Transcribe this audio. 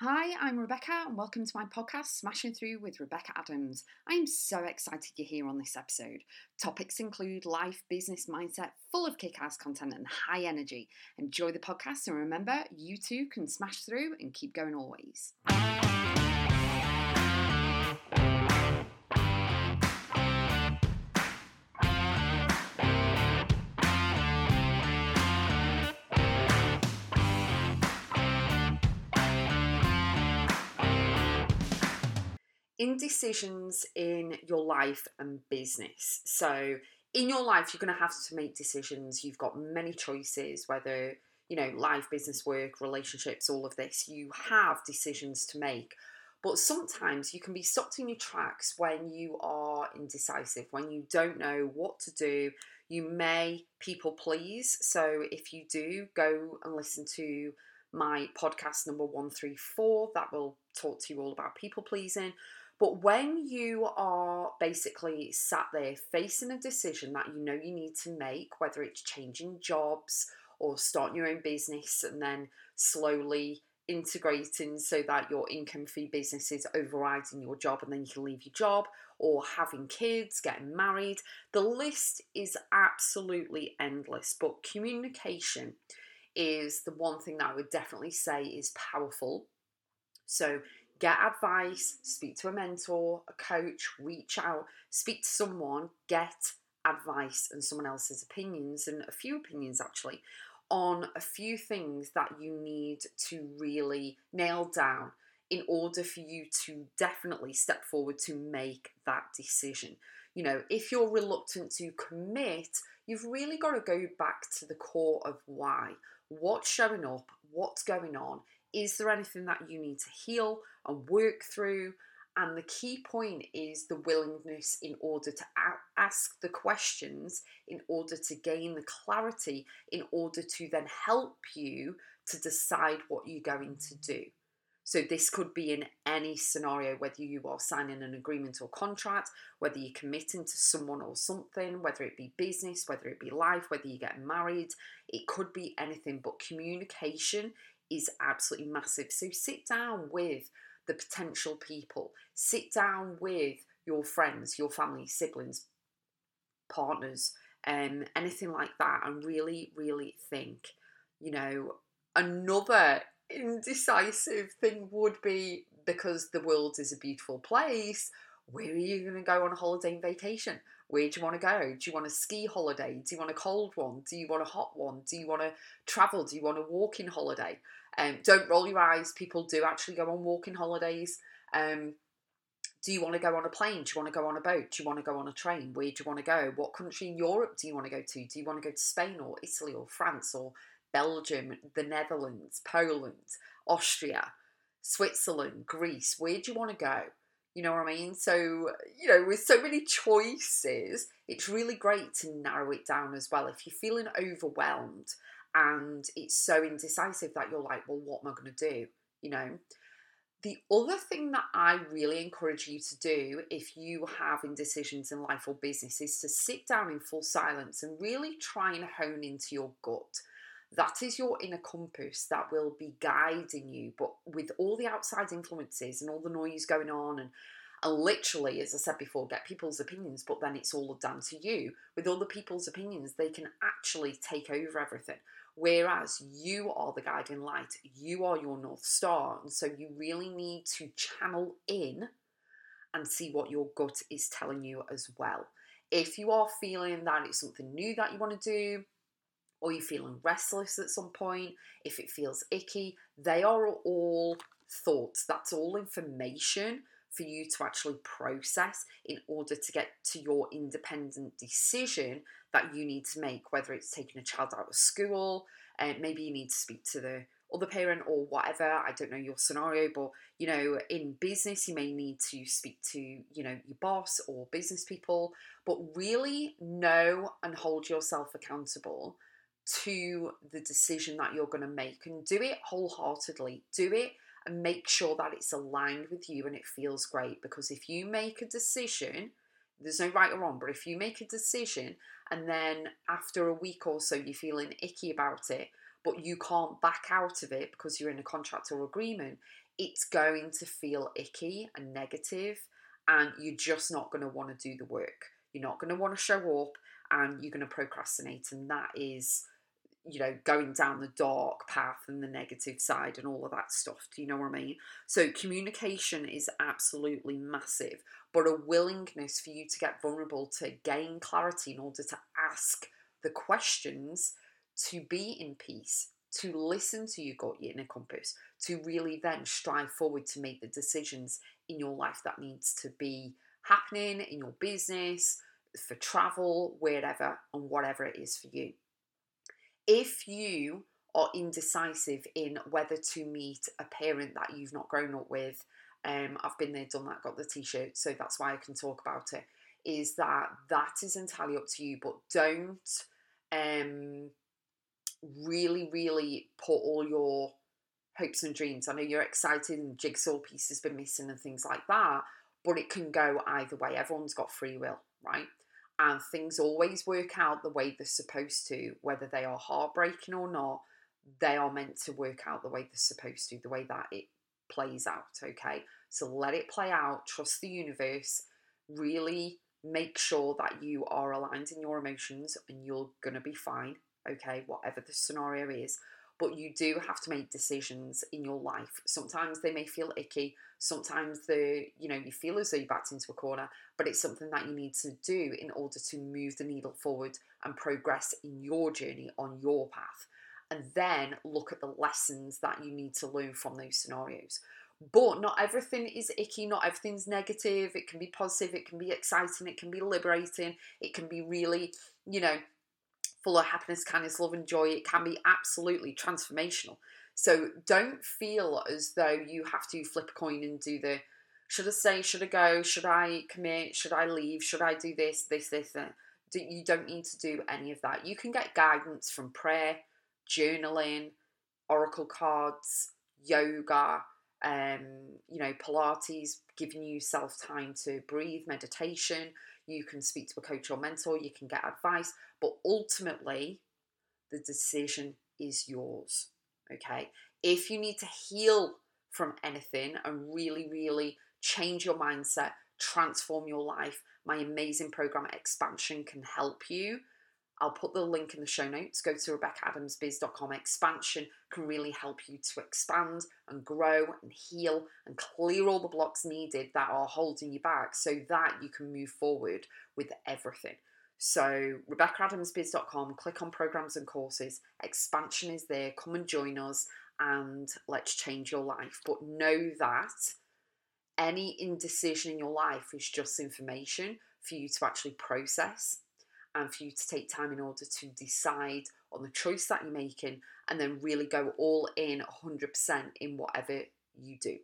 Hi, I'm Rebecca, and welcome to my podcast, Smashing Through with Rebecca Adams. I am so excited you're here on this episode. Topics include life, business, mindset, full of kick ass content and high energy. Enjoy the podcast, and remember, you too can smash through and keep going always. Indecisions in your life and business. So, in your life, you're going to have to make decisions. You've got many choices, whether you know, life, business, work, relationships, all of this. You have decisions to make. But sometimes you can be stopped in your tracks when you are indecisive, when you don't know what to do. You may people please. So if you do, go and listen to my podcast number 134. That will talk to you all about people pleasing. But when you are basically sat there facing a decision that you know you need to make, whether it's changing jobs or starting your own business and then slowly integrating so that your income fee business is overriding your job and then you can leave your job, or having kids, getting married, the list is absolutely endless. But communication is the one thing that I would definitely say is powerful. So get advice, speak to a mentor, a coach, reach out, speak to someone, get advice and someone else's opinions, and a few opinions actually, on a few things that you need to really nail down in order for you to definitely step forward to make that decision. You know, if you're reluctant to commit, you've really got to go back to the core of why. What's showing up? What's going on? Is there anything that you need to heal and work through? And the key point is the willingness in order to ask the questions, in order to gain the clarity, in order to then help you to decide what you're going to do. So, this could be in any scenario, whether you are signing an agreement or contract, whether you're committing to someone or something, whether it be business, whether it be life, whether you get married, it could be anything. But communication is absolutely massive. So sit down with the potential people, sit down with your friends, your family, siblings, partners, um, anything like that, and really, really think. You know, another indecisive thing would be because the world is a beautiful place. Where are you going to go on holiday and vacation? Where do you want to go? Do you want a ski holiday? Do you want a cold one? Do you want a hot one? Do you want to travel? Do you want a walking holiday? Um, don't roll your eyes. People do actually go on walking holidays. Um, do you want to go on a plane? Do you want to go on a boat? Do you want to go on a train? Where do you want to go? What country in Europe do you want to go to? Do you want to go to Spain or Italy or France or Belgium, the Netherlands, Poland, Austria, Switzerland, Greece? Where do you want to go? You know what I mean? So, you know, with so many choices, it's really great to narrow it down as well. If you're feeling overwhelmed and it's so indecisive that you're like, well, what am I going to do? You know? The other thing that I really encourage you to do if you have indecisions in life or business is to sit down in full silence and really try and hone into your gut. That is your inner compass that will be guiding you. But with all the outside influences and all the noise going on and and literally, as I said before, get people's opinions, but then it's all down to you. With other people's opinions, they can actually take over everything. Whereas you are the guiding light, you are your North Star. And so you really need to channel in and see what your gut is telling you as well. If you are feeling that it's something new that you want to do, or you're feeling restless at some point, if it feels icky, they are all thoughts. That's all information for you to actually process in order to get to your independent decision that you need to make, whether it's taking a child out of school, and uh, maybe you need to speak to the other parent or whatever. I don't know your scenario, but you know, in business, you may need to speak to, you know, your boss or business people, but really know and hold yourself accountable to the decision that you're going to make and do it wholeheartedly. Do it and make sure that it's aligned with you and it feels great. Because if you make a decision, there's no right or wrong, but if you make a decision and then after a week or so you're feeling icky about it, but you can't back out of it because you're in a contract or agreement, it's going to feel icky and negative, and you're just not going to want to do the work. You're not going to want to show up, and you're going to procrastinate, and that is you know, going down the dark path and the negative side and all of that stuff. Do you know what I mean? So, communication is absolutely massive, but a willingness for you to get vulnerable, to gain clarity in order to ask the questions, to be in peace, to listen to your gut, your inner compass, to really then strive forward to make the decisions in your life that needs to be happening in your business, for travel, wherever, and whatever it is for you if you are indecisive in whether to meet a parent that you've not grown up with, um, I've been there, done that, got the t-shirt, so that's why I can talk about it. Is that that is entirely up to you, but don't um, really, really put all your hopes and dreams. I know you're excited and jigsaw pieces been missing and things like that, but it can go either way. Everyone's got free will, right? And things always work out the way they're supposed to, whether they are heartbreaking or not, they are meant to work out the way they're supposed to, the way that it plays out, okay? So let it play out, trust the universe, really make sure that you are aligned in your emotions and you're gonna be fine, okay, whatever the scenario is but you do have to make decisions in your life. Sometimes they may feel icky, sometimes the you know you feel as though you backed into a corner, but it's something that you need to do in order to move the needle forward and progress in your journey on your path. And then look at the lessons that you need to learn from those scenarios. But not everything is icky, not everything's negative. It can be positive, it can be exciting, it can be liberating, it can be really, you know, full of happiness, kindness, love, and joy. It can be absolutely transformational. So don't feel as though you have to flip a coin and do the should I stay, should I go, should I commit, should I leave, should I do this, this, this. You don't need to do any of that. You can get guidance from prayer, journaling, oracle cards, yoga, um, you know, Pilates, giving you self time to breathe, meditation. You can speak to a coach or mentor, you can get advice, but ultimately, the decision is yours. Okay. If you need to heal from anything and really, really change your mindset, transform your life, my amazing program Expansion can help you. I'll put the link in the show notes. Go to RebeccaAdamsBiz.com. Expansion can really help you to expand and grow and heal and clear all the blocks needed that are holding you back so that you can move forward with everything. So, RebeccaAdamsBiz.com, click on programs and courses. Expansion is there. Come and join us and let's change your life. But know that any indecision in your life is just information for you to actually process and for you to take time in order to decide on the choice that you're making and then really go all in 100% in whatever you do.